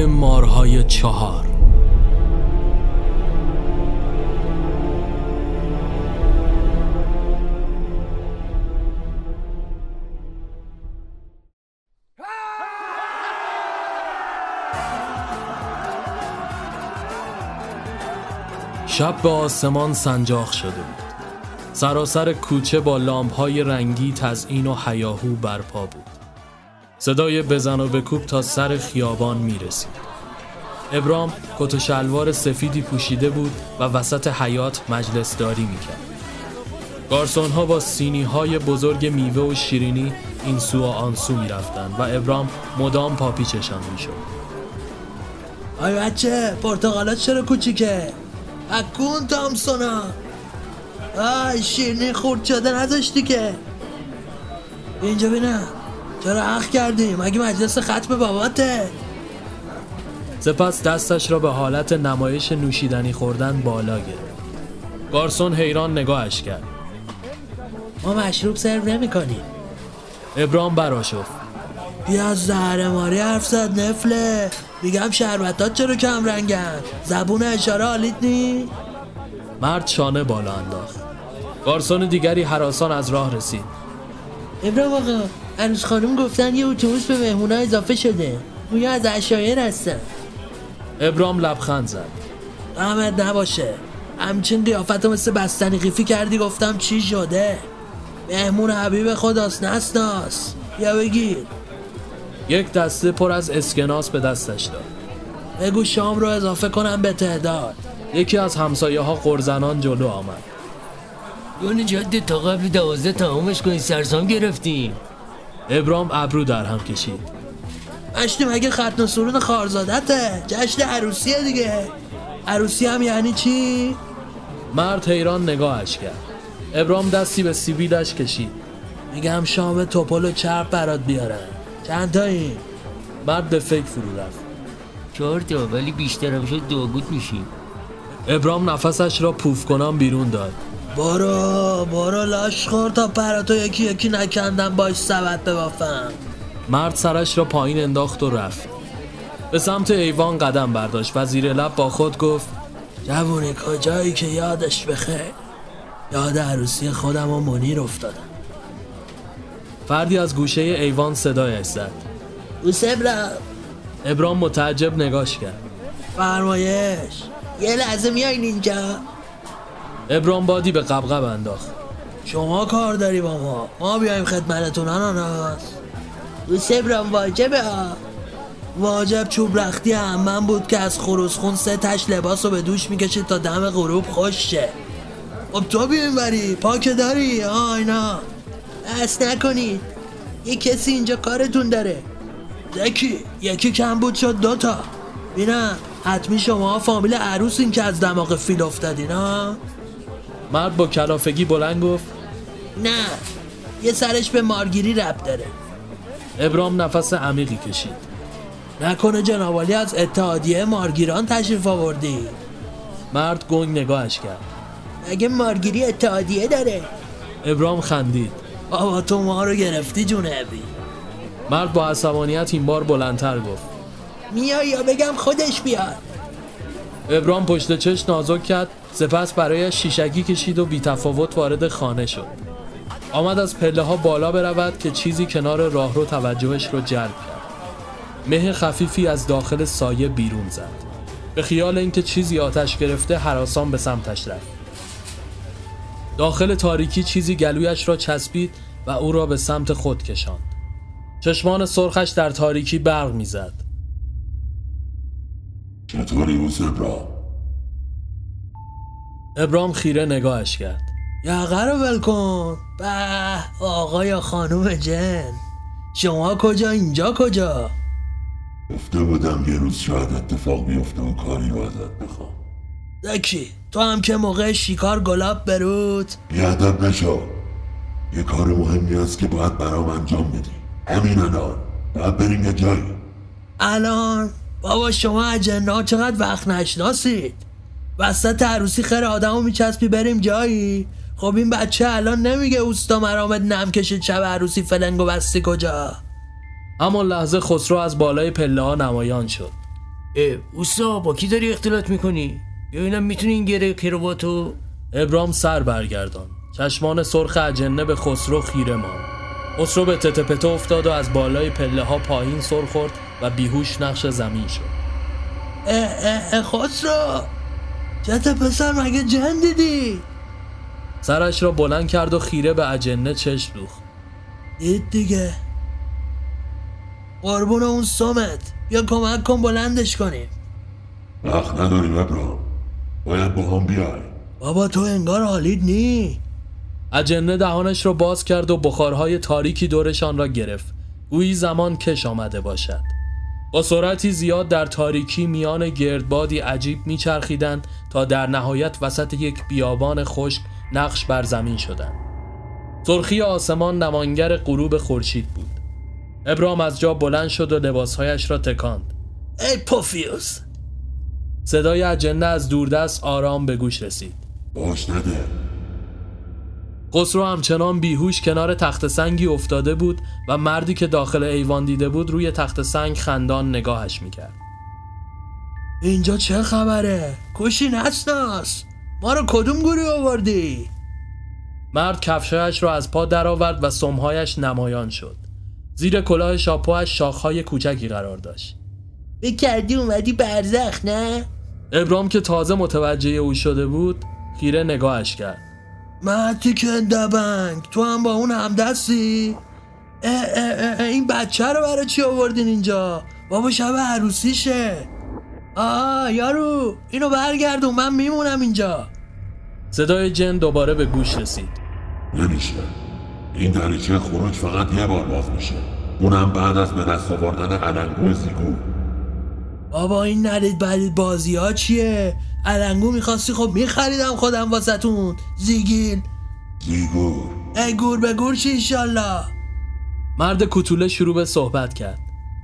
مارهای چهار. شب به آسمان سنجاق شده بود. سراسر کوچه با لامپهای رنگی تزئین و حیاهو برپا بود. صدای بزن و بکوب تا سر خیابان می‌رسید. ابرام کت و شلوار سفیدی پوشیده بود و وسط حیات مجلس داری می‌کرد. گارسون ها با سینی های بزرگ میوه و شیرینی این سو و آن سو می‌رفتند و ابرام مدام پاپیچشان می‌شد. آی بچه پرتغالات چرا کوچیکه؟ اکون تامسونا آی شیرینی خورد شده نذاشتی که. اینجا بینم. چرا اخ کردیم؟ اگه مجلس ختم باباته. سپس دستش را به حالت نمایش نوشیدنی خوردن بالا گرفت. گارسون حیران نگاهش کرد. ما مشروب سرو نمی کنیم. ابرام براشفت بیا از زهرماری حرف زد نفله. میگم شربتات چرا کم رنگن؟ زبون اشاره حالیت نی مرد شانه بالا انداخت. گارسون دیگری حراسان از راه رسید. ابراهیم آقا انوش خانم گفتن یه اتوبوس به مهمونا اضافه شده. گویا از اشایر هستن. ابرام لبخند زد. غمت نباشه. همچین قیافت مثل بستنی قیفی کردی گفتم چی شده؟ مهمون حبیب خداست نسناس یا بگیر یک دسته پر از اسکناس به دستش داد. بگو شام رو اضافه کنم به تعداد. یکی از همسایه ها قرزنان جلو آمد. اون جاده تا قبل دوازده تمامش کنی سرسام گرفتیم. ابرام ابرو در هم کشید. اشتی مگه ختن و سرون خارزادته. جشن عروسیه دیگه. عروسی هم یعنی چی؟ مرد حیران نگاهش کرد. ابرام دستی به سیبیلش کشید. میگم شام توپل و چرب برات بیارن. چند تایی؟ مرد به فکر فرو رفت. چهار تا ولی بیشترم شد داگود میشیم. ابرام نفسش را پوف کنم بیرون داد. برو برو لاش خور تا پراتو یکی یکی نکندم باش سبت ببافم. مرد سرش را پایین انداخت و رفت. به سمت ایوان قدم برداشت. و زیر لب با خود گفت جوونی کجایی که یادش بخیر؟ یاد عروسی خودم و منیر افتادم. فردی از گوشه ایوان صدایش زد. اوسبرا ابرام متعجب نگاش کرد. فرمایش یه لحظه میاین اینجا ابرام بادی به قبقب انداخت. شما کار داری با ما ما بیایم خدمتتون آناناس اوسبرا واجبه. ها واجب چوب رختی هم من بود که از خروس خون سه تش لباس رو به دوش می‌کشید تا دم غروب خوش شه خب تو بیاین بری پاکه داری؟ آه اینا بس نکنید یه کسی اینجا کارتون داره. یکی یکی کم بود شد دوتا بینم حتمی شما فامیل عروسین که از دماغ فیل افتادین ها مرد با کلافگی بلند گفت نه یه سرش به مارگیری رب داره. ابرام نفس عمیقی کشید. نکنه جنابالی از اتحادیه مارگیران تشریف آوردی. مرد گنگ نگاهش کرد. مگه مارگیری اتحادیه داره. ابرام خندید. بابا تو ما رو گرفتی جونبی مرد با عصبانیت این بار بلندتر گفت. میای یا بگم خودش بیاد. ابرام پشت چش نازک کرد. سپس برای شیشکی کشید و بیتفاوت وارد خانه شد. آمد از پله ها بالا برود که چیزی کنار راهرو توجهش رو جلب کرد. مه خفیفی از داخل سایه بیرون زد. به خیال اینکه چیزی آتش گرفته حراسان به سمتش رفت. داخل تاریکی چیزی گلویش را چسبید و او را به سمت خود کشاند. چشمان سرخش در تاریکی برق می‌زد. چطوری اوزبرا؟ ابرام. خیره نگاهش کرد. یقه رو ول کن. به آقا یا خانوم جن. شما کجا؟ اینجا کجا؟ گفته بودم یه روز شاید اتفاق بیفته و کاری رو ازت بخوام. زکی تو هم که موقع شیکار گلاب برود. بیادب نشو یه کار مهمی هست که باید برام انجام بدی. همین الان. باید بریم یه جایی. الان؟ بابا شما از جنا چقدر وقت نشناسید؟ وسط عروسی خیر آدمو میچسبی بریم جایی؟ خب این بچه الان نمیگه اوستا مرامت نم کشید شب عروسی فلنگو بستی کجا؟ همان لحظه خسرو از بالای پله ها نمایان شد. اه اوستا با کی داری اختلاط می‌کنی؟ ببینم می‌تونی این گره کرواتو؟ ابرام سر برگردان. چشمان سرخ اجنه به خسرو خیره ماند. خسرو به تتپته افتاد و از بالای پله ها پایین سر خورد و بیهوش نقش زمین شد. اه اه اه خسرو! چت پسر مگه جن دیدی؟ سرش را بلند کرد و خیره به اجنه چشم دوخت. دید دیگه. قربون اون سومت. بیا کمک کن بلندش کنیم. وقت نداریم ابرام باید با هم بیای بابا تو انگار حالید نی. اجنه دهانش را باز کرد و بخارهای تاریکی دورشان را گرفت. گویی زمان کش آمده باشد. با سرعتی زیاد در تاریکی میان گردبادی عجیب میچرخیدند تا در نهایت وسط یک بیابان خشک نقش بر زمین شدند. سرخی آسمان نمانگر غروب خورشید بود. ابرام از جا بلند شد و لباسهایش را تکاند. ای پوفیوس! صدای اجنه از دوردست آرام به گوش رسید. باش نده. خسرو همچنان بیهوش کنار تخت سنگی افتاده بود و مردی که داخل ایوان دیده بود روی تخت سنگ خندان نگاهش می‌کرد اینجا چه خبره؟ کشی نسناس ما رو کدوم گوری آوردی؟ مرد کفشایش را از پا درآورد و سمهایش نمایان شد زیر کلاه شاپوش شاخهای کوچکی قرار داشت بکردی اومدی برزخ نه؟ ابرام که تازه متوجه او شده بود خیره نگاهش کرد مهتی که دبنگ. تو هم با اون همدستی؟ اه اه اه اه این بچه رو برای چی آوردین اینجا؟ بابا شب عروسیشه. آه یارو اینو برگردون من میمونم اینجا. صدای جن دوباره به گوش رسید. نمیشه. این دریچه خروج فقط یه بار باز میشه. اونم بعد از به دست آوردن علنگو زیگو. بابا این ندید بدید بازی ها چیه؟ علنگو می‌خواستی خب میخریدم خودم واسهتون. زیگیل. زیگو ای گور به گور چی ایشالله مرد کوتوله شروع به صحبت کرد.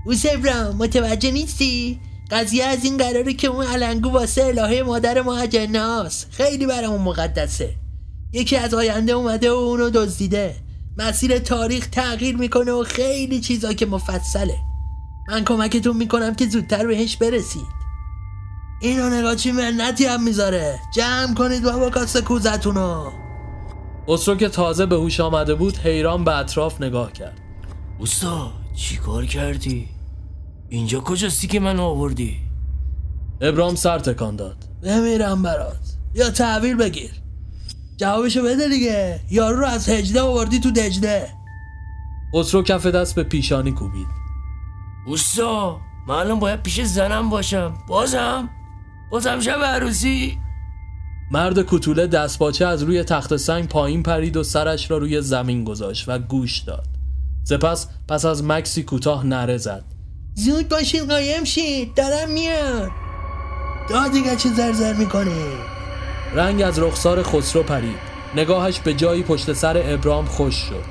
اوسبرام متوجه نیستی؟ قضیه از این قراره که اون علنگو واسه الهه مادر ما جناس. خیلی برامون مقدسه. یکی از آینده اومده و اونو دزدیده. مسیر تاریخ تغییر می‌کنه و خیلی چیزا که مفصله. من کمکتون می‌کنم که زودتر بهش برسید. اینو نگاه چی منتی هم می‌ذاره. جمع کنید بابا کاسه کوزتونو. خسرو که تازه به هوش آمده بود حیران به اطراف نگاه کرد. اوستا چی کار کردی؟ اینجا کجاستی که من آوردی؟ ابرام سر تکان داد. بمیرم برات. یا تحویل بگیر. جوابشو بده دیگه. یارو رو از هجده آوردی تو دجله خسرو کف دست به پیشانی کوبید. اوستا من الان باید پیش زنم باشم. بازم؟ بازم شب عروسی؟ مرد کوتوله دستپاچه از روی تخت سنگ پایین پرید و سرش را روی زمین گذاشت و گوش داد. سپس پس از مکسی کوتاه نره زد. زود باشین قایم شید دارم میاد دا دیگه چه زرزر می‌کنی؟ رنگ از رخسار خسرو پرید. نگاهش به جایی پشت سر ابرام خوش شد.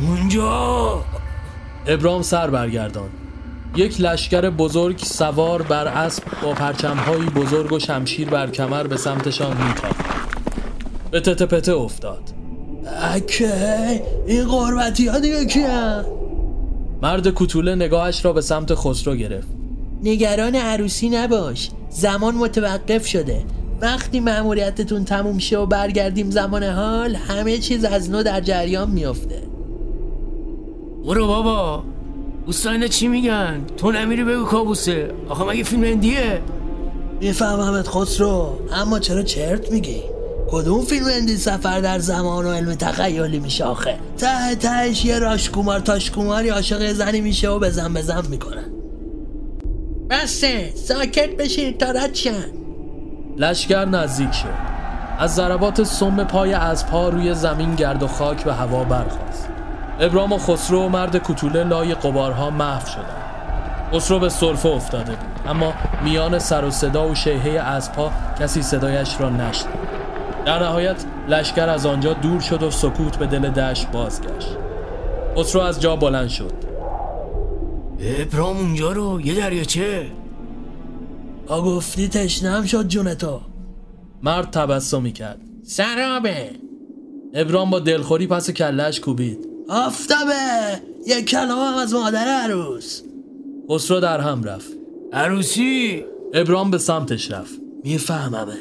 اونجا! ابرام سر برگردان. یک لشکر بزرگ سوار بر اسب با پرچمهایی بزرگ و شمشیر بر کمر به سمتشان میتافت به تته پته افتاد. اکه این قربتی ها دیگه کیه مرد کوتوله نگاهش را به سمت خسرو گرفت. نگران عروسی نباش زمان متوقف شده. وقتی مأموریتتون تموم شه و برگردیم زمان حال همه چیز از نو در جریان میافته. برو بابا. اوستا اینا چی میگن؟ تو نمیری بگو کابوسه. آخه مگه فیلم هندیه؟ میفهممت خسرو. اما چرا چرت میگی؟ کدوم فیلم اندی سفر در زمان و علم تخیلی میشه آخه؟ ته تهش یه راشکومار تاشکوماری عاشق زنی میشه و بزن بزن می‌کنن. بسه ساکت بشید تا رد شن. لشکر نزدیک شد از ضربات سم پای از پا روی زمین گرد و خاک به هوا برخاست. ابرام و خسرو و مرد کوتوله لای قبارها محو شدند. خسرو به سرفه افتاده بود اما میان سر و صدا و شیهه از پا کسی صدایش را نشنید. در نهایت لشکر از آنجا دور شد و سکوت به دل دشت بازگشت. خسرو از جا بلند شد. ابرام اونجا رو یه دریاچه با گفتی تشنم شد جون تو مرد تبسمی کرد سرابه. ابرام با دلخوری پس کلش کوبید. آفتابه! یک کلام هم از مادر عروس. خسرو در هم رفت. عروسی؟ ابرام به سمتش رفت. میفهممه.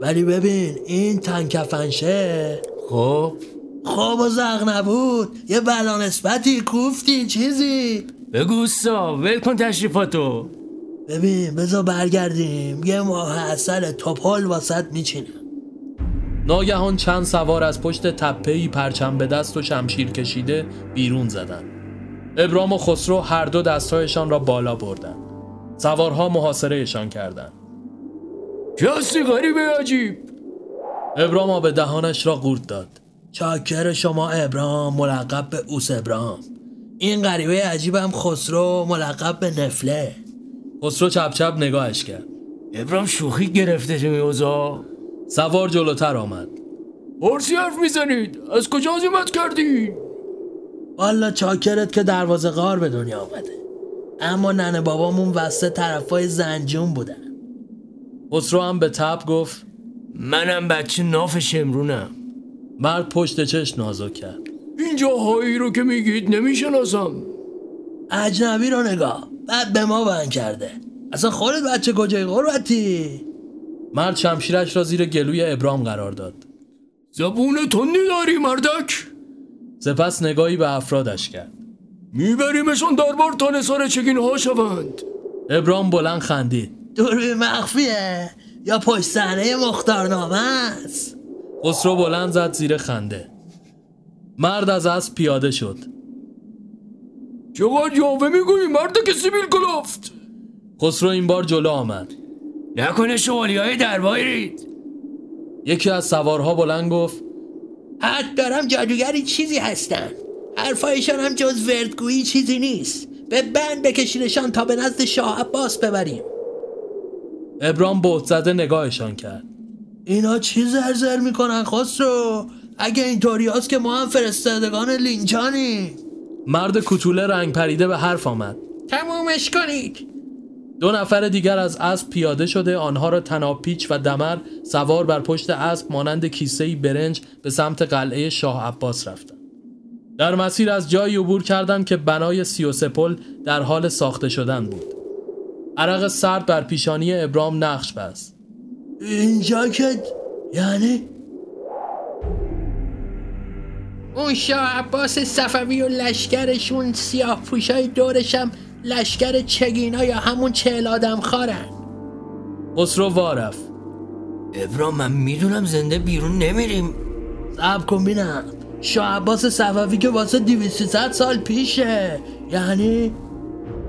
ولی ببین این تنکفنشه. خب؟ خواب و زغ نبود. یه بلا نسبتی کوفتی چیزی. بگو استا ول کن تشریفاتو. ببین بذار برگردیم. یه ماه اصل توپل واسط میچینم. ناگهان چند سوار از پشت تپهی پرچم به دست و شمشیر کشیده بیرون زدند. ابرام و خسرو هر دو دستهایشان را بالا بردند. سوارها محاصرهشان کردند. کسی غریب عجیب ابرام به دهانش را قورت داد. چاکر شما ابرام ملقب به اوس ابرام این غریبه عجیبم خسرو ملقب به نفله خسرو چپ چپ نگاهش کرد. ابرام شوخی گرفته تو میوزا سوار جلوتر آمد. پرسی حرف می‌زنید. از کجا عزیمت کردین والا چاکرت که دروازه غار به دنیا آمده. اما ننه بابامون وسط طرفای زنجون بودن. خسرو هم به تب گفت منم بچه ناف شمرونم. مرد پشت چش نازک کرد. این جاهایی رو که میگید نمی‌شناسم. اجنبی رو نگاه. بعد به ما بند کرده. اصلا خودت بچه کجای غربتی مرد شمشیرش را زیر گلوی ابرام قرار داد. زبون تندی داری مردک سپس نگاهی به افرادش کرد. میبریمشون دربار تا نثار چگین ها شوند ابرام بلند خندید. دوربین مخفیه یا پشت صحنه مختارنامه است خسرو بلند زد زیر خنده. مرد از اسب پیاده شد. چقدر یاوه می‌گویی مردک سیبیل کلفت خسرو این بار جلو آمد. نکنه شوالی های دربایرید یکی از سوارها بلند گفت حد دارم جادوگری چیزی هستن حرفایشان هم جز وردگویی چیزی نیست. به بند بکشینشان تا به نزد شاه عباس ببریم. ابرام بهت زده نگاهشان کرد. اینا چی زرزر می‌کنن خسرو؟ اگه اینطوری هست که ما هم فرستادگان لینچانی. مرد کوتوله رنگ پریده به حرف آمد. تمومش کنید. دو نفر دیگر از اسب پیاده شده آنها را تناپیچ و دمر سوار بر پشت اسب مانند کیسه برنج به سمت قلعه شاه عباس رفتند. در مسیر از جایی عبور کردند که بنای سی و پل در حال ساخته شدن بود. عرق سرد بر پیشانی ابرام نقش بست. اینجا که یعنی اون شاه عباس صفوی و لشکرشون سیاه پوشای دورشم لشکر چگینا یا همون چهل آدم خارن؟ خسرو وارف ابرام من می‌دونم زنده بیرون نمیریم. صبر کن بینم. شاه عباس صفوی که واسه 200 سال پیشه. یعنی؟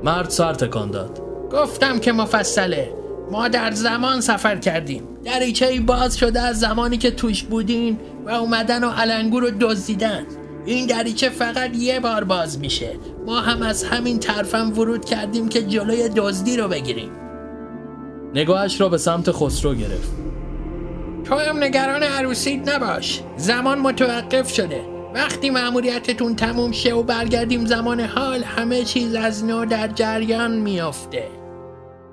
مرد سر تکان داد. گفتم که مفصله. ما در زمان سفر کردیم. دریچه ای باز شده از زمانی که توش بودین و اومدن و علنگو رو دزدیدن. این دریچه فقط یه بار باز میشه. ما هم از همین طرفم ورود کردیم که جلوی دزدی رو بگیریم نگاهش را به سمت خسرو گرفت. تو هم نگران عروسیت نباش زمان متوقف شده وقتی مأموریتتون تموم شه و برگردیم زمان حال همه چیز از نو در جریان میافته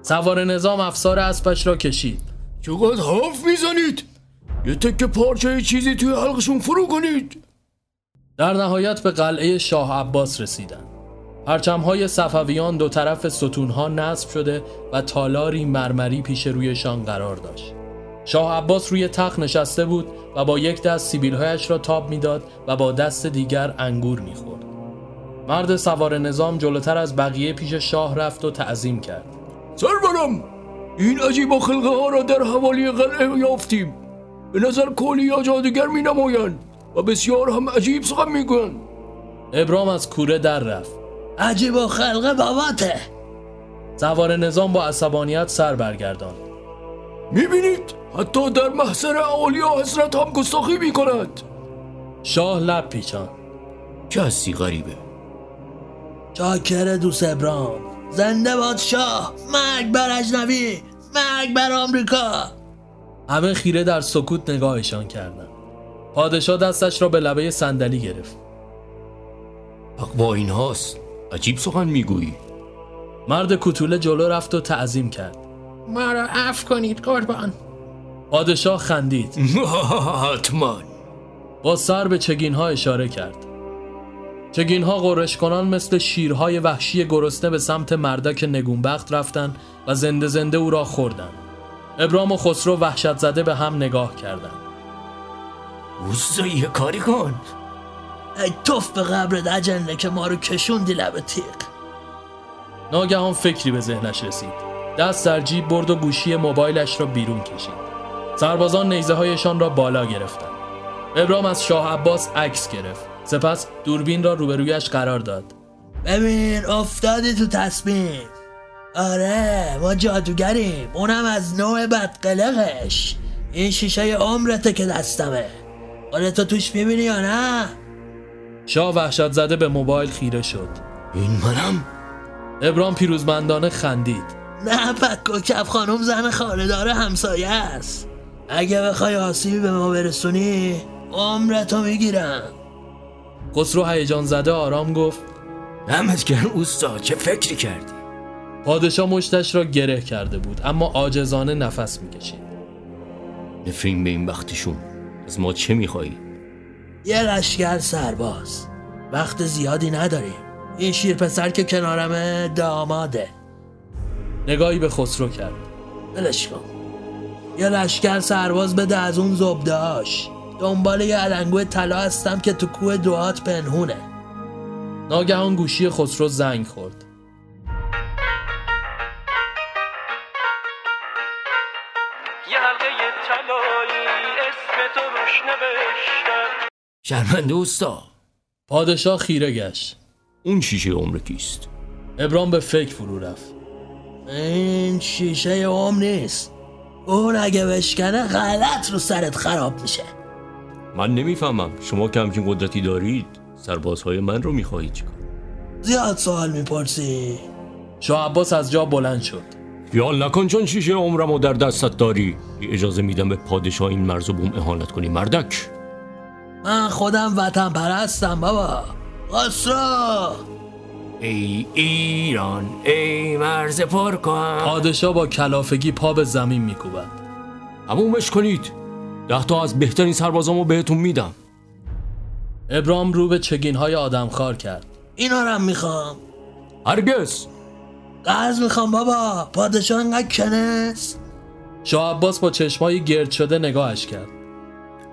سوار نظام افسار اسبش را کشید. چقدر حرف می‌زنید یه تکه پارچه چیزی توی حلقشون فرو کنید در نهایت به قلعه شاه عباس رسیدند. پرچمهای صفویان دو طرف ستونها نصب شده و تالاری مرمری پیش رویشان قرار داشت. شاه عباس روی تخت نشسته بود و با یک دست سیبیلهایش را تاب می‌داد و با دست دیگر انگور می‌خورد. مرد سوار نظام جلوتر از بقیه پیش شاه رفت و تعظیم کرد. سرورم این عجیب و خلقه ها را در حوالی قلعه یافتیم به نظر کولی یا جادوگر می نمایند و بسیار هم عجیب سخن می‌گویند ابرام از کوره در رفت. عجیب و خلقه باباته سوار نظام با عصبانیت سر برگرداند. می‌بینید؟ حتی در محضر اولیا حضرت هم گستاخی می‌کند. شاه لب پیچان. کسی غریبه. چاکر دوست ابرام. زنده باد شاه. مرگ بر اجنبی. مرگ بر آمریکا. همه خیره در سکوت نگاهشان کردند. پادشاه دستش را به لبه صندلی گرفت. حق با این هاست. عجیب سخن می‌گویی مرد کوتوله جلو رفت و تعظیم کرد. ما را عفو کنید قربان پادشاه خندید. حتما با سر به چگین ها اشاره کرد. چگین ها قرش کنان مثل شیرهای وحشی گرسنه به سمت مردک نگونبخت رفتن و زنده زنده او را خوردن ابرام و خسرو وحشت زده به هم نگاه کردند. اوستا یه کاری کن ای توف به قبرت اجنه که ما رو کشوندی لب تیغ. ناگهان فکری به ذهنش رسید. دست در جیب برد و گوشی موبایلش را بیرون کشید. سربازان نیزه هایشان را بالا گرفتند. ابرام از شاه عباس عکس گرفت. سپس دوربین را روبرویش قرار داد. ببین افتادی تو تصمیم. آره ما جادوگریم. اونم از نوع بدقلقش. این شیشه عمرته که دستمه. تو توش می‌بینی یا نه؟ شاه وحشت زده به موبایل خیره شد. این منم؟ ابرام پیروزمندانه خندید. نه پکو کف خانم زن خانه همسایه است. اگه بخوای آسیبی به ما برسونی عمرتو می‌گیرم. خسرو هیجان زده آرام گفت دمت گرم اوستا چه فکری کردی؟ پادشاه مشتش را گره کرده بود اما عاجزانه نفس می‌کشید. نفرین به این وقتشون از ما چه میخوایی؟ یه لشکر سرباز. وقت زیادی نداریم. این شیر پسر که کنارمه داماده. نگاهی به خسرو کرد. بلش کن. یه لشکر سرباز بده از اون زبدهاش دنبال یه علنگو طلا هستم که تو کوه دوات پنهونه. ناگهان گوشی خسرو زنگ خورد. یه حلقه طلایی اسم تو روش نوشتم. شرمنده اوستا. پادشاه خیره گشت. اون شیشه عمر کیست؟ ابرام به فکر فرو رفت. این شیشه اوم نیست. اون اگه بشکنه غلط رو سرت خراب میشه. من نمی‌فهمم. شما که همچین قدرتی دارید. سربازهای من رو می‌خواهید چیکار؟ زیاد سوال می‌پرسی. شاه عباس از جا بلند شد. خیال نکن چون شیشه عمرمو در دستت داری. اجازه میدم به پادشاه این مرز و بوم اهانت کنی مردک. من خودم وطن پرستم بابا. قصرا ای ایران ای مرز پر کن. پادشاه با کلافگی پا به زمین میکوبد. همومش کنید. ده تا از بهترین سربازامو بهتون میدم. ابرام رو به چگین های آدمخوار کرد. اینا رو هم می‌خوام. هرگز. قرض می‌خوام بابا. پادشاه انقدر کنست شاه عباس با چشمای گرد شده نگاهش کرد.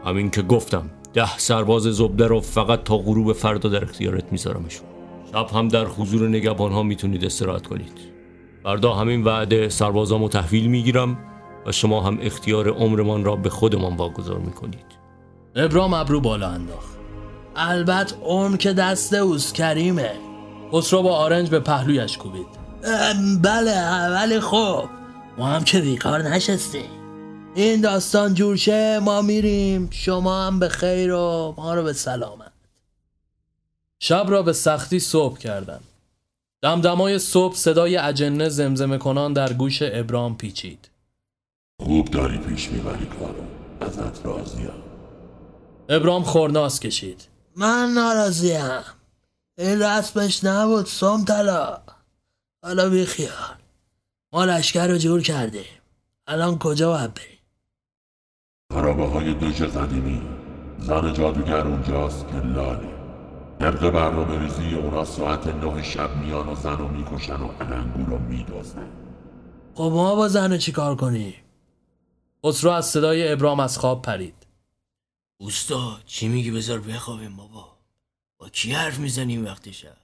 همین که گفتم. ده سرباز زبده رو فقط تا غروب فردا در اختیارت میذارمشون. شب هم در حضور نگهبان ها می‌تونید استراحت کنید. فردا همین وعده سربازامو تحویل می‌گیرم و شما هم اختیار عمرمان را به خودمان واگذار می‌کنید. ابرام ابرو بالا انداخت. البته اون که دست اوست کریمه. خسرو با آرنج به پهلویش کوبید. بله ولی خب ما هم که بیکار نشستیم. این داستان جور شه ما میریم. شما هم به خیر و ما رو به سلامت. شب را به سختی صبح کردند. دمدمای صبح صدای اجنه زمزمه کنان در گوش ابرام پیچید. خوب داری پیش می‌بری کارو. ازت راضیم. ابرام خورناس کشید. من ناراضیم. این رسمش نبود سم طلا. حالا بیخیال. ما لشکر رو جور کردیم. الان کجا باید بریم؟ خرابه های دوش قدیمی. زن جادوگر اونجاست که لاله. طبق برنامه ریزی اونا ساعت نه شب میان و زن رو می‌کشن و علنگو رو میدازن خب ما با زن چی کار کنیم؟ خسرو از صدای ابرام از خواب پرید. اوستا چی میگی؟ بذار بخوابیم بابا. با کی حرف می‌زنیم وقتی شب؟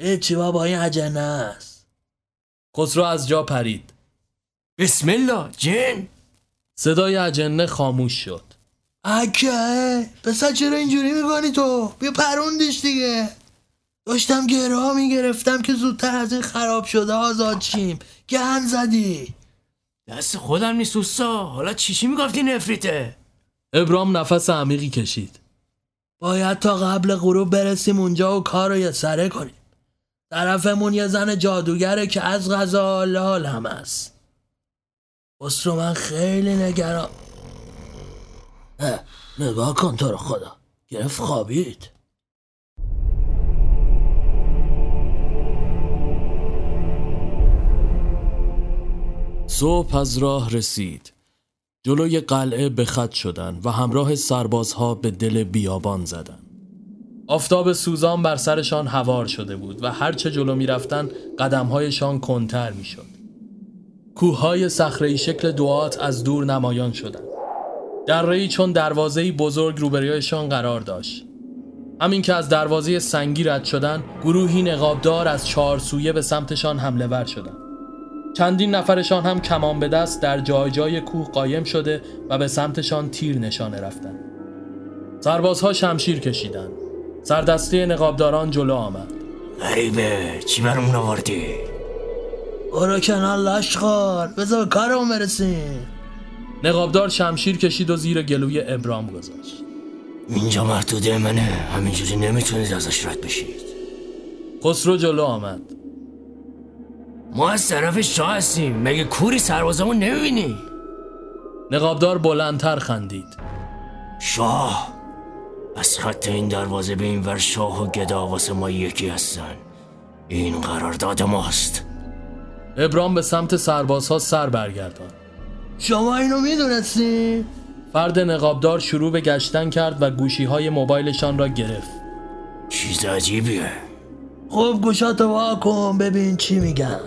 هیچی بابا؟ این اجنه است. خسرو از جا پرید. بسم الله جن! صدای اجنه خاموش شد. اکه پسر چرا اینجوری می‌کنی تو؟ بیا پروندش دیگه. داشتم گراه می‌گرفتم که زودتر از این خراب شده آزاد شیم. گن زدی. دست خودم نیست اوستا. حالا چی چی می‌گفتی نفریته؟ ابرام نفس عمیقی کشید. باید تا قبل غروب برسیم اونجا و کار رو یه سره کنیم. طرفمون یه زن جادوگره که از غذا لال هم است خسرو من خیلی نگران اه، نگاه کن تو رو خدا گرفت خوابید صبح از راه رسید. جلوی قلعه به خط شدند و همراه سربازها به دل بیابان زدند. آفتاب سوزان بر سرشان هوار شده بود و هرچه جلو می رفتن قدمهایشان کنتر می شد. کوههای صخره‌ای شکل دوات از دور نمایان شدند. دره‌ای چون دروازه‌ای بزرگ روبرویشان قرار داشت. همین که از دروازه سنگی رد شدن گروهی نقابدار از چهار سویه به سمتشان حمله ور شدند. چندین نفرشان هم کمان به دست در جای جای کوه قایم شده و به سمتشان تیر نشانه رفتند. سربازها شمشیر کشیدند. سردسته نقابداران جلو آمد. غریبه چی برامون آوردی؟ برو کنار لشخار بذار کارمون برسیم نقابدار شمشیر کشید و زیر گلوی ابرام گذاشت. اینجا محدوده منه همینجوری نمی‌تونید ازش رد بشید خسرو جلو آمد. ما از طرف شاه هستیم مگه کوری سربازمون نمی‌بینی؟ نقابدار بلندتر خندید. شاه از خط این دروازه به این ور شاه و گدا واسه ما یکی هستن این قرارداد ماست ابرام به سمت سربازها سر برگردان. شما اینو می‌دونستی؟ فرد نقابدار شروع به گشتن کرد و گوشی های موبایلشان را گرفت. چیز عجیبیه خب گوشاتو وا کن ببین چی میگم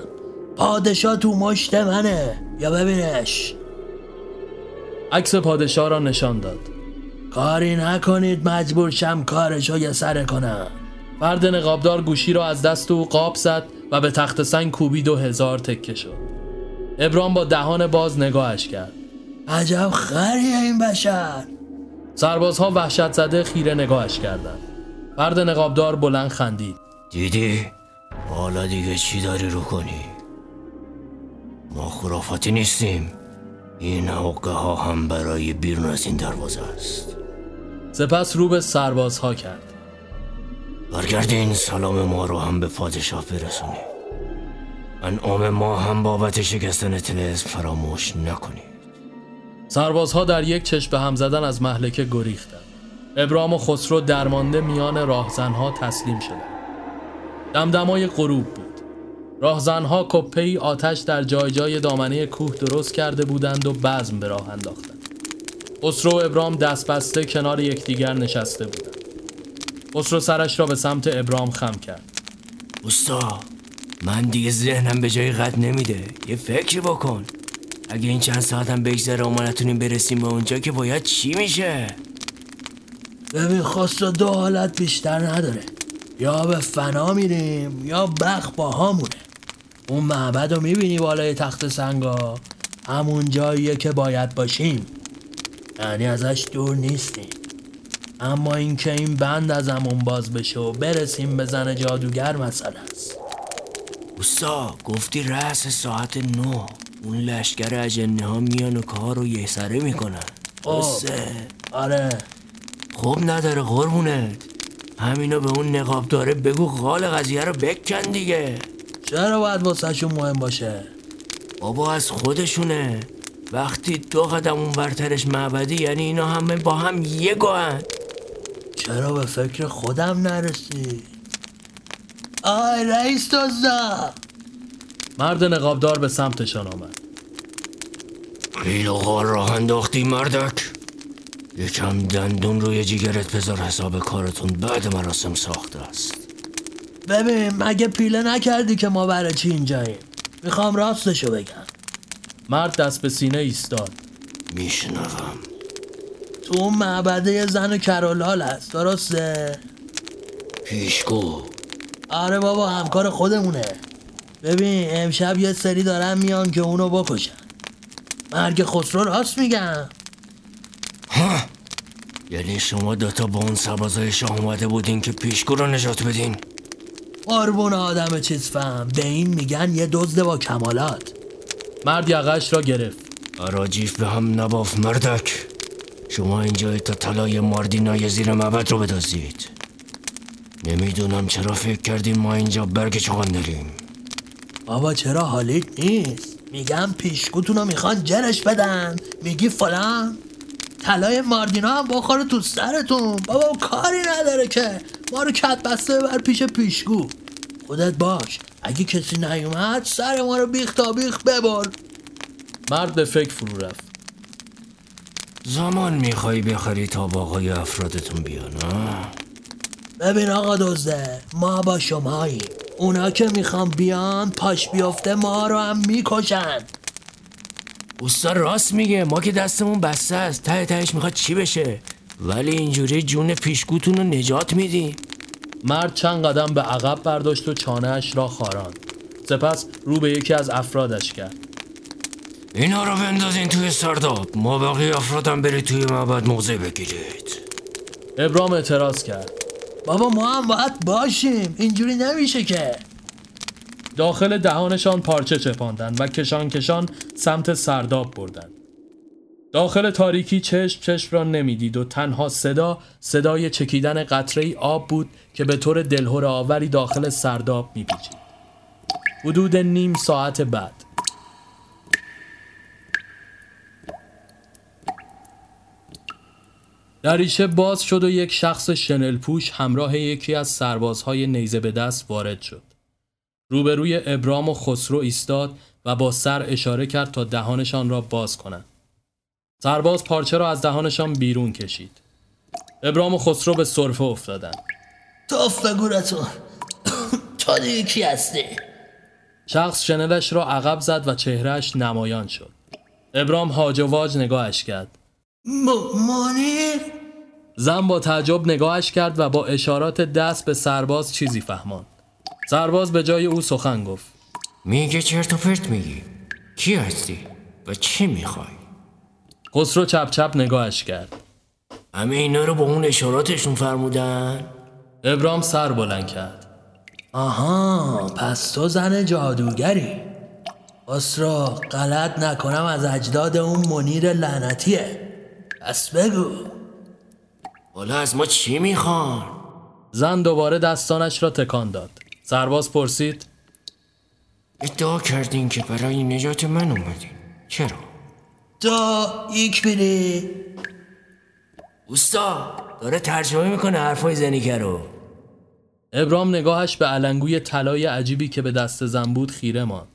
پادشاه تو مشت منه یا ببینش عکس پادشاه را نشان داد. کاری نکنید مجبور شم کارشو یه سره کنم فرد نقابدار گوشی را از دست او قاب زد و به تخت سنگ کوبید و هزار تکه شد. ابرام با دهان باز نگاهش کرد. عجب خریه این بشر سربازها وحشت زده خیره نگاهش کردند. فرد نقابدار بلند خندید. دیدی؟ حالا دیگه چی داری رو کنی؟ ما خرافاتی نیستیم این حقه ها هم برای بیرون از این دروازه است سپس رو به سربازها کرد. برگردین سلام ما رو هم به پادشاه برسونید انعام ما هم بابت شکستن تلسم فراموش نکنید سربازها در یک چشم به هم زدن از محلکه گریختند. ابرام و خسرو درمانده میان راهزنها تسلیم شدند. دمدمای غروب بود. راهزنها کپهی آتش در جای جای دامنه کوه درست کرده بودند و بزم به راه انداختند. خسرو و ابرام دست بسته کنار یکدیگر نشسته بودند. خسرو سرش را به سمت ابرام خم کرد. اوستا من دیگه ذهنم به جای قد نمیده. یه فکر بکن. اگه این چند ساعتم بگذره و ما نتونیم برسیم به اونجا که باید چی میشه؟ ببین خواست دو حالت بیشتر نداره. یا به فنا میریم یا بخ با همونه اون معبد رو می‌بینی بالای تخت سنگا همون جاییه که باید باشیم. یعنی ازش دور نیستیم. اما اینکه این بند از همون باز بشه و برسیم به زن جادوگر مسئله است. اوستا گفتی رأس ساعت نو اون لشکر اجنه ها میان و کار رو یه سره می‌کنن. درسته آره. خب نداره قربونت. همینو به اون نقاب داره بگو قال قضیه رو بکن دیگه. چرا باید واسهشون مهم باشه؟ بابا از خودشونه. وقتی دو قدم اون ورترش معبدی یعنی اینا همه با هم یه گوهن چرا به فکر خودم نرسی؟ آی رئیس دزدا مرد نقابدار به سمتشان آمد. و قال راه انداختی مردک؟ یکم دندون روی جیگرت بذار حساب کارتون بعد مراسم ساخته است. ببین مگه پیله نکردی که ما برای چی اینجاییم؟ می‌خوام راستشو بگم. مرد دست به سینه ایستاد. میشنوم. تو اون معبده یه زن و کرولال هست درسته؟ پیشگو. آره بابا همکار خودمونه. ببین امشب یه سری دارن میان که اونو بکشن. مرگ خسرو راست میگم. یعنی شما دوتا با اون سربازای شاه اومده بودین که پیشگو رو نجات بدین؟ قربون آدم چیز فهم. به این میگن یه دزد با کمالات. مرد یقش را گرفت. اراجیف به هم نباف مردک. شما اینجا تا طلای ماردینای زیر معبد رو بدازید. نمی‌دونم چرا فکر کردیم ما اینجا برگ چغان داریم. بابا چرا حالیت نیست؟ میگم پیشگوتونو می‌خوان جرش بدن. میگی فلان. طلای ماردینا هم بخوره تو سرتون. بابا کاری نداره که. ما رو کت بسته بر پیش پیشگو. خودت باش. اگه کسی نیومد سر ما رو بیخ تا بیخ ببر. مرد به فکر فرو رفت. زمان می‌خوای بخری تا باقای افرادتون بیان ها؟ ببین آقا دزده ما با شماییم اونا که می‌خوان بیان پاش بیفته ما رو هم می‌کشن. اوستا راست میگه ما که دستمون بسته است ته تهش می‌خواد چی بشه؟ ولی اینجوری جون پیشگوتون رو نجات میدیم مرد چند قدم به عقب برداشت و چانهش را خاراند. سپس رو به یکی از افرادش کرد. اینا رو بندازین توی سرداب ما باقی افرادم بری توی معبد موضع بگیرید ابرام اعتراض کرد. بابا ما هم باید باشیم اینجوری نمیشه که داخل دهانشان پارچه چپاندند و کشان کشان سمت سرداب بردند. داخل تاریکی چشم چشم را نمی‌دید و تنها صدا صدای چکیدن قطره آب بود که به طور دلهور آوری داخل سرداب میپیچید. حدود نیم ساعت بعد. دریچه باز شد و یک شخص شنل پوش همراه یکی از سربازهای نیزه به دست وارد شد. روبروی ابرام و خسرو ایستاد و با سر اشاره کرد تا دهانشان را باز کنند. سرباز پارچه را از دهانشان بیرون کشید. ابرام و خسرو به صرفه افتادند. توف به گورتون تو دیگه کی هستی؟ شخص شنلش را عقب زد و چهرهش نمایان شد. ابرام هاج و واج نگاهش کرد. م- منیر؟ زن با تعجب نگاهش کرد و با اشارات دست به سرباز چیزی فهماند. سرباز به جای او سخن گفت. میگه چرت و پرت میگی کی هستی و چی می‌خوای خسرو چپ چپ نگاهش کرد. همه اینا رو با اون اشاراتشون فرمودن ابرام سر بلند کرد. آها پس تو زن جادوگری خسرو غلط نکنم از اجداد اون منیر لعنتیه پس بگو حالا از ما چی می‌خوان؟ زن دوباره دستانش را تکان داد. سرباز پرسید. ادعا کردین که برای نجات من اومدین. چرا؟ تو یک میری اوستا داره ترجمه می‌کنه حرفای زنیکه رو. ابرام نگاهش به علنگوی طلای عجیبی که به دست زن بود خیره ماند.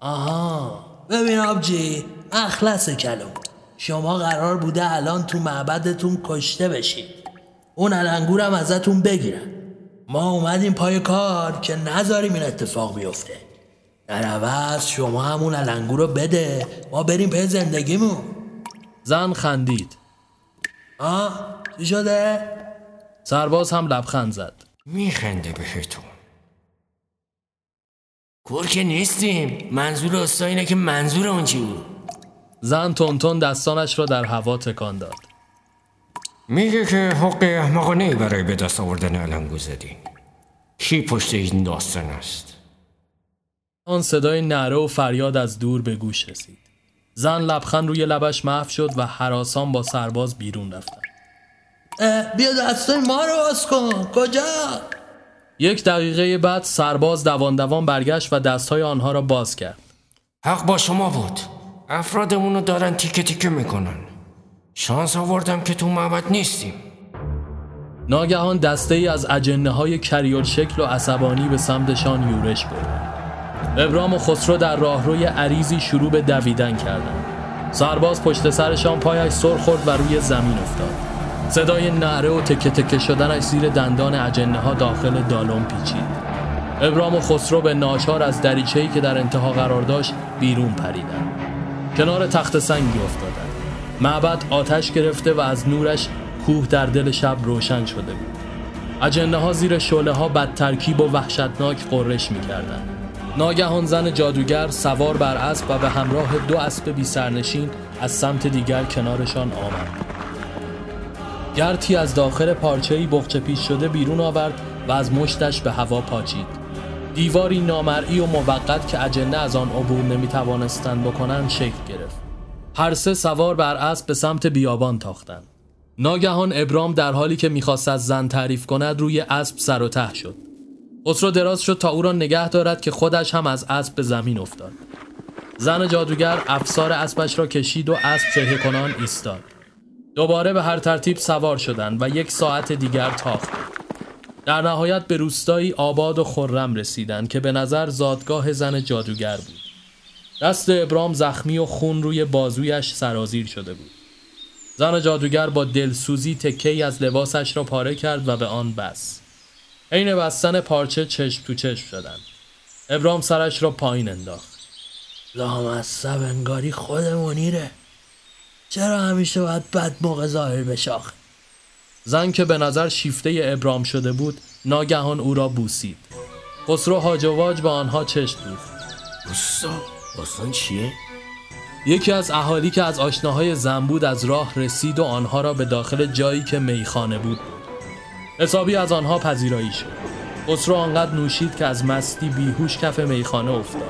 آها. ببین آبجی اخلص کلم شما قرار بوده الان تو معبدتون کشته بشید. اون علنگورم ازتون بگیرن. ما اومدیم پای کار که نذاریم این اتفاق بیفته. در عوض شما همون علنگور رو بده. ما بریم پی زندگیمون. زن خندید. آه چی شده؟ سرباز هم لبخند زد. میخنده بهتون. کور که نیستیم. منظور استا اینه که منظور اون چی بود؟ زن تونتون دستانش را در هوا تکان داد. میگه که حق احمقانه ای برای به دست آوردن علنگو زدین کی پشت این داستان است آن صدای نره و فریاد از دور به گوش رسید. زن لبخند روی لبش محو شد و حراسان با سرباز بیرون رفتند. اه، بیا دستای ما رو باز کن کجا؟ یک دقیقه بعد سرباز دوان دوان برگشت و دستهای آنها را باز کرد. حق با شما بود افرادمون رو دارن تیکه تیکه می‌کنن شانس آوردم که تو معبد نیستیم ناگهان دسته ای از اجنه های کریول شکل و عصبانی به سمتشان یورش برد. ابرام و خسرو در راهروی عریضی شروع به دویدن کردند. سرباز پشت سرشان پایش سر خورد و روی زمین افتاد. صدای نعره و تکه تکه شدنش زیر دندان اجنه ها داخل دالون پیچید. ابرام و خسرو به ناچار از دریچه‌ای که در انتها قرار داشت بیرون پریدند. کنار تخت سنگی افتادند. معبد آتش گرفته و از نورش کوه در دل شب روشن شده بود. اجنه ها زیر شعله ها بد ترکیب و وحشتناک قررش می ناگهان زن جادوگر سوار بر اسب و به همراه دو اسب بی سرنشین از سمت دیگر کنارشان آمد. گرتی از داخل پارچه‌ای بخچه پیش شده بیرون آورد و از مشتش به هوا پاچید. دیواری نامرئی و موقت که اجنه از آن عبور نمی توانستند بکنند شکل گرفت. هر سه سوار بر اسب به سمت بیابان تاختند. ناگهان ابرام در حالی که می‌خواست از زن تعریف کند روی اسب سر و ته شد. خسرو دراز شد تا او را نگه دارد که خودش هم از اسب به زمین افتاد. زن جادوگر افسار اسبش را کشید و اسب چهه کنان ایستاد. دوباره به هر ترتیب سوار شدند و یک ساعت دیگر تاختند. در نهایت به روستایی آباد و خرم رسیدند که به نظر زادگاه زن جادوگر بود. دست ابرام زخمی و خون روی بازویش سرازیر شده بود. زن جادوگر با دلسوزی تکه از لباسش را پاره کرد و به آن بس عین بستن پارچه چشم تو چشم شدند ابرام سرش را پایین انداخت. لامصب انگاری خود منیره چرا همیشه باید بد موقع ظاهر بشه آخه زن که به نظر شیفته ابرام شده بود ناگهان او را بوسید. خسرو هاج و واج به آنها چشم دوخت. اوستا داستان چیه؟ یکی از اهالی که از آشناهای زن بود از راه رسید و آنها را به داخل جایی که میخانه بود. حسابی از آنها پذیرایی شد. خسرو آنقدر نوشید که از مستی بیهوش کف میخانه افتاد.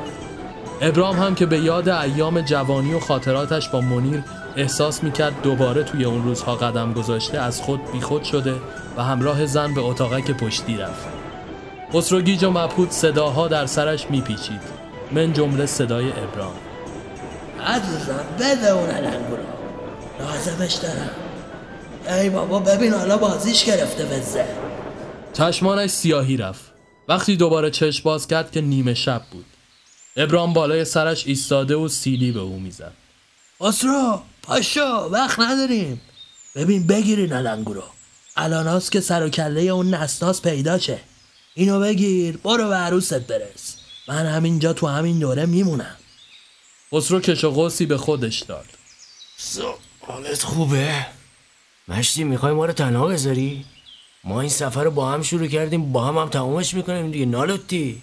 ابرام هم که به یاد ایام جوانی و خاطراتش با منیر احساس می‌کرد دوباره توی اون روزها قدم گذاشته از خود بیخود شده و همراه زن به اتاقک پشتی رفت. خسرو گیج و مبهوت صداها در سرش میپیچید. من جمله صدای ابرام. عزیزم بده اون علنگو رو. لازمش دارم. ای بابا ببین حالا بازیش گرفته وزه چشمانش سیاهی رفت. وقتی دوباره چشم باز کرد که نیمه شب بود. ابرام بالای سرش ایستاده و سیلی به او می‌زد. خسرو! پاشو وقت نداریم. ببین بگیرین علنگو رو. الان هاست که سر و کله اون نسناس پیدا شه. اینو بگیر برو به عروست برس. من همینجا تو همین دوره میمونم. خسرو کش و قوسی به خودش داد. سو حالت خوبه؟ مشتی می‌خوای ما رو تنها بذاری؟ ما این سفر رو با هم شروع کردیم با هم هم تمامش می‌کنیم دیگه نالوتی.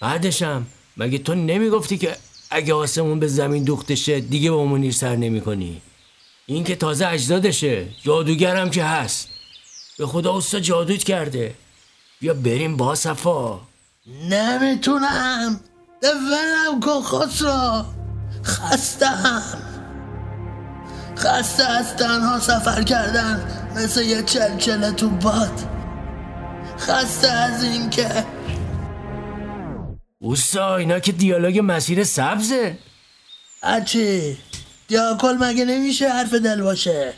بعدشم مگه تو نمی‌گفتی که اگه آسمون به زمین دوخته شه دیگه با منیر سر نمی‌کنی این که تازه اجدادشه جادوگرم که هست. به خدا استا جادوت کرده. بیا بریم با صفا. نمی‌تونم. ولم کن خسرو. خستم. خسته از تنها سفر کردن مثل یه چلچله تو باد. خسته از این که اوستا اینا که دیالوگ مسیر سبزه. هرچی دیاکل مگه نمیشه حرف دل باشه؟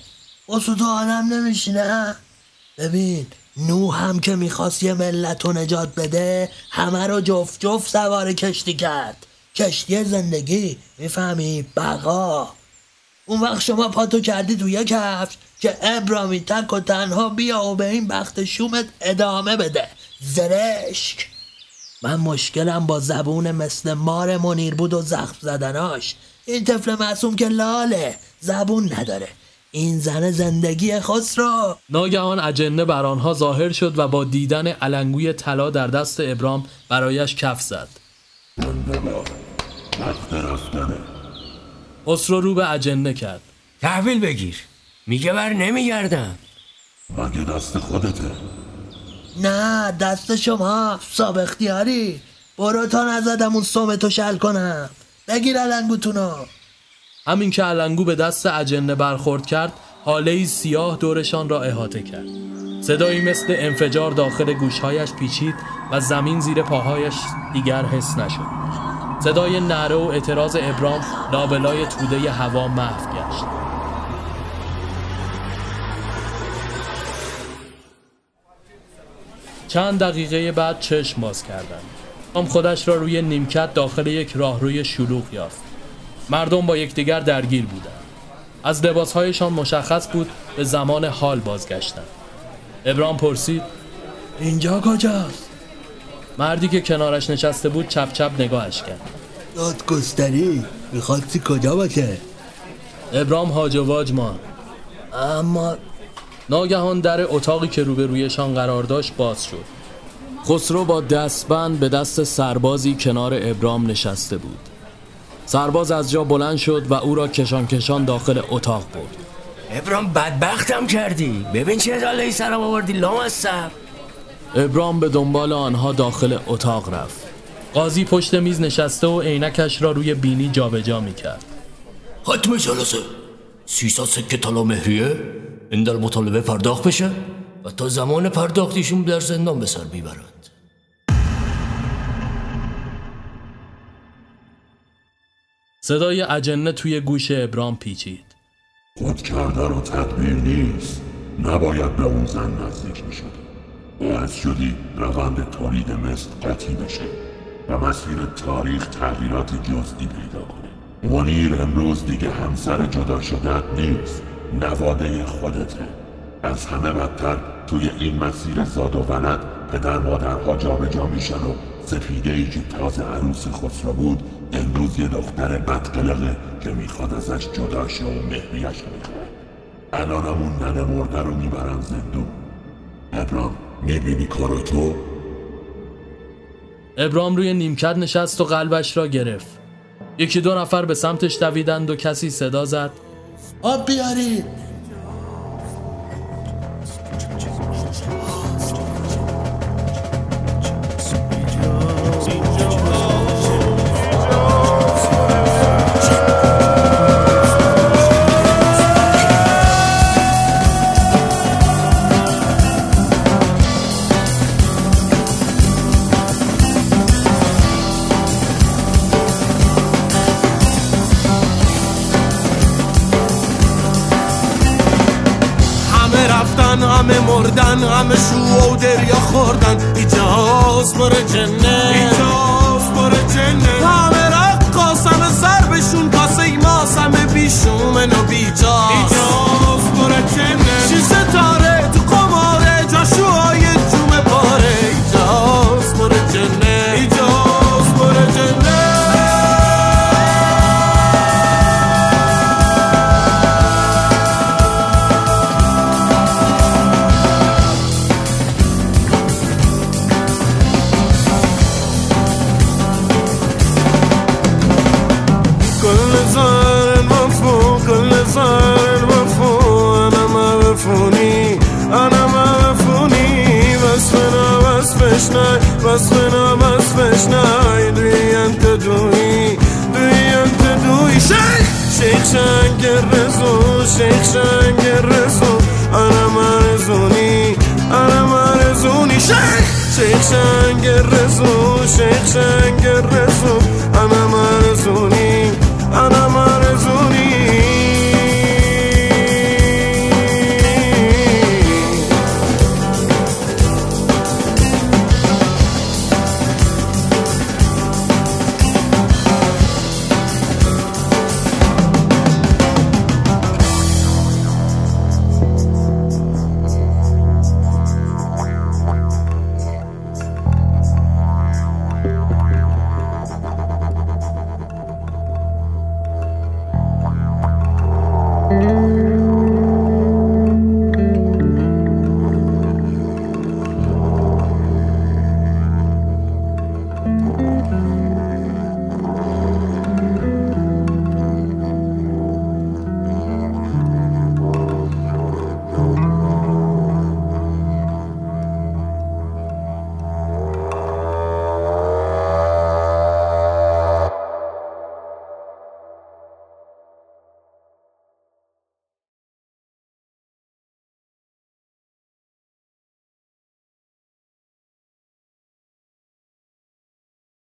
تو آدم نمیشینه ببین نو هم که می‌خواست یه ملت رو نجات بده همه رو جفت جفت سوار کشتی کرد. کشتی زندگی می‌فهمی؟ بقا. اون وقت شما پاتو کردی تو یک کفش که ابرامی تک و تنها بیا و به این بخت شومت ادامه بده. زرشک. من مشکلم با زبون مثل مار منیر بود و زخم زدناش. این طفل معصوم که لاله زبون نداره. این زن زندگی خسرو ناگهان اجنه بر آنها ظاهر شد و با دیدن علنگوی طلا در دست ابرام برایش کف زد. خسرو رو به اجنه کرد. تحویل بگیر. میگه بر نمیگردم. مگه دست خودته. نه دست شما صاحب اختیاری. برو تا نزدم اون سومتو شل کنم. بگیر علنگوتونو. همین که علنگو به دست اجنه برخورد کرد حاله سیاه دورشان را احاطه کرد. صدایی مثل انفجار داخل گوشهایش پیچید و زمین زیر پاهایش دیگر حس نشد. صدای نره و اعتراض ابرام لابلای توده هوا محو گشت. چند دقیقه بعد چشم باز کردند. هم خودش را روی نیمکت داخل یک راهروی شلوغ یافت. مردم با یکدیگر درگیر بودند. از لباسهایشان مشخص بود به زمان حال بازگشتند. ابرام پرسید اینجا کجاست؟ مردی که کنارش نشسته بود چپ چپ نگاهش کرد. دادگستری می‌خواستی کجا باشه؟ ابرام هاج و واج مان اما ناگهان در اتاقی که روبرویشان قرار داشت باز شد. خسرو با دستبند به دست سربازی کنار ابرام نشسته بود. سرباز از جا بلند شد و او را کشان کشان داخل اتاق برد. ابرام بدبختم کردی. ببین چه داله سرم آوردی. لام از سر. ابرام به دنبال آنها داخل اتاق رفت. قاضی پشت میز نشسته و عینکش را روی بینی جابجا می‌کرد. حتم جلسه. سیصد سکه طلا مهریه؟ این در مطالبه پرداخت بشه و تا زمان پرداختیشون در زندان به سر می‌برند. صدای اجنه توی گوش ابرام پیچید. خود کردن و تدبیر نیست. نباید به اون زن نزدیک می‌شدی باعث شدی روند تولید مثل قطعی بشه و مسیر تاریخ تغییرات جزئی پیدا کنه. منیر امروز دیگه همسر جدا شدت نیست. نواده خودته از همه بدتر توی این مسیر زاد و ولد پدر مادرها جابجا میشن و سپیده ای که تازه عروس خسرو بود امروز یه دختر بدقلقه که می‌خواد ازش جدا شه و مهریش می‌کنه الان همون ننه مرده رو می‌برن زندون. ابرام می‌بینی کار تو؟ ابرام روی نیمکت نشست و قلبش را گرفت. یکی دو نفر به سمتش دویدند و کسی صدا زد. آب بیارید. رفتن همه مردن همه شو و دریا خوردن. ایجاز بر جنه ایجاز بر جنه همه رقاص همه ضربشون کاسه ماس همه بیشومن و بیجاز ایجاز بر جنه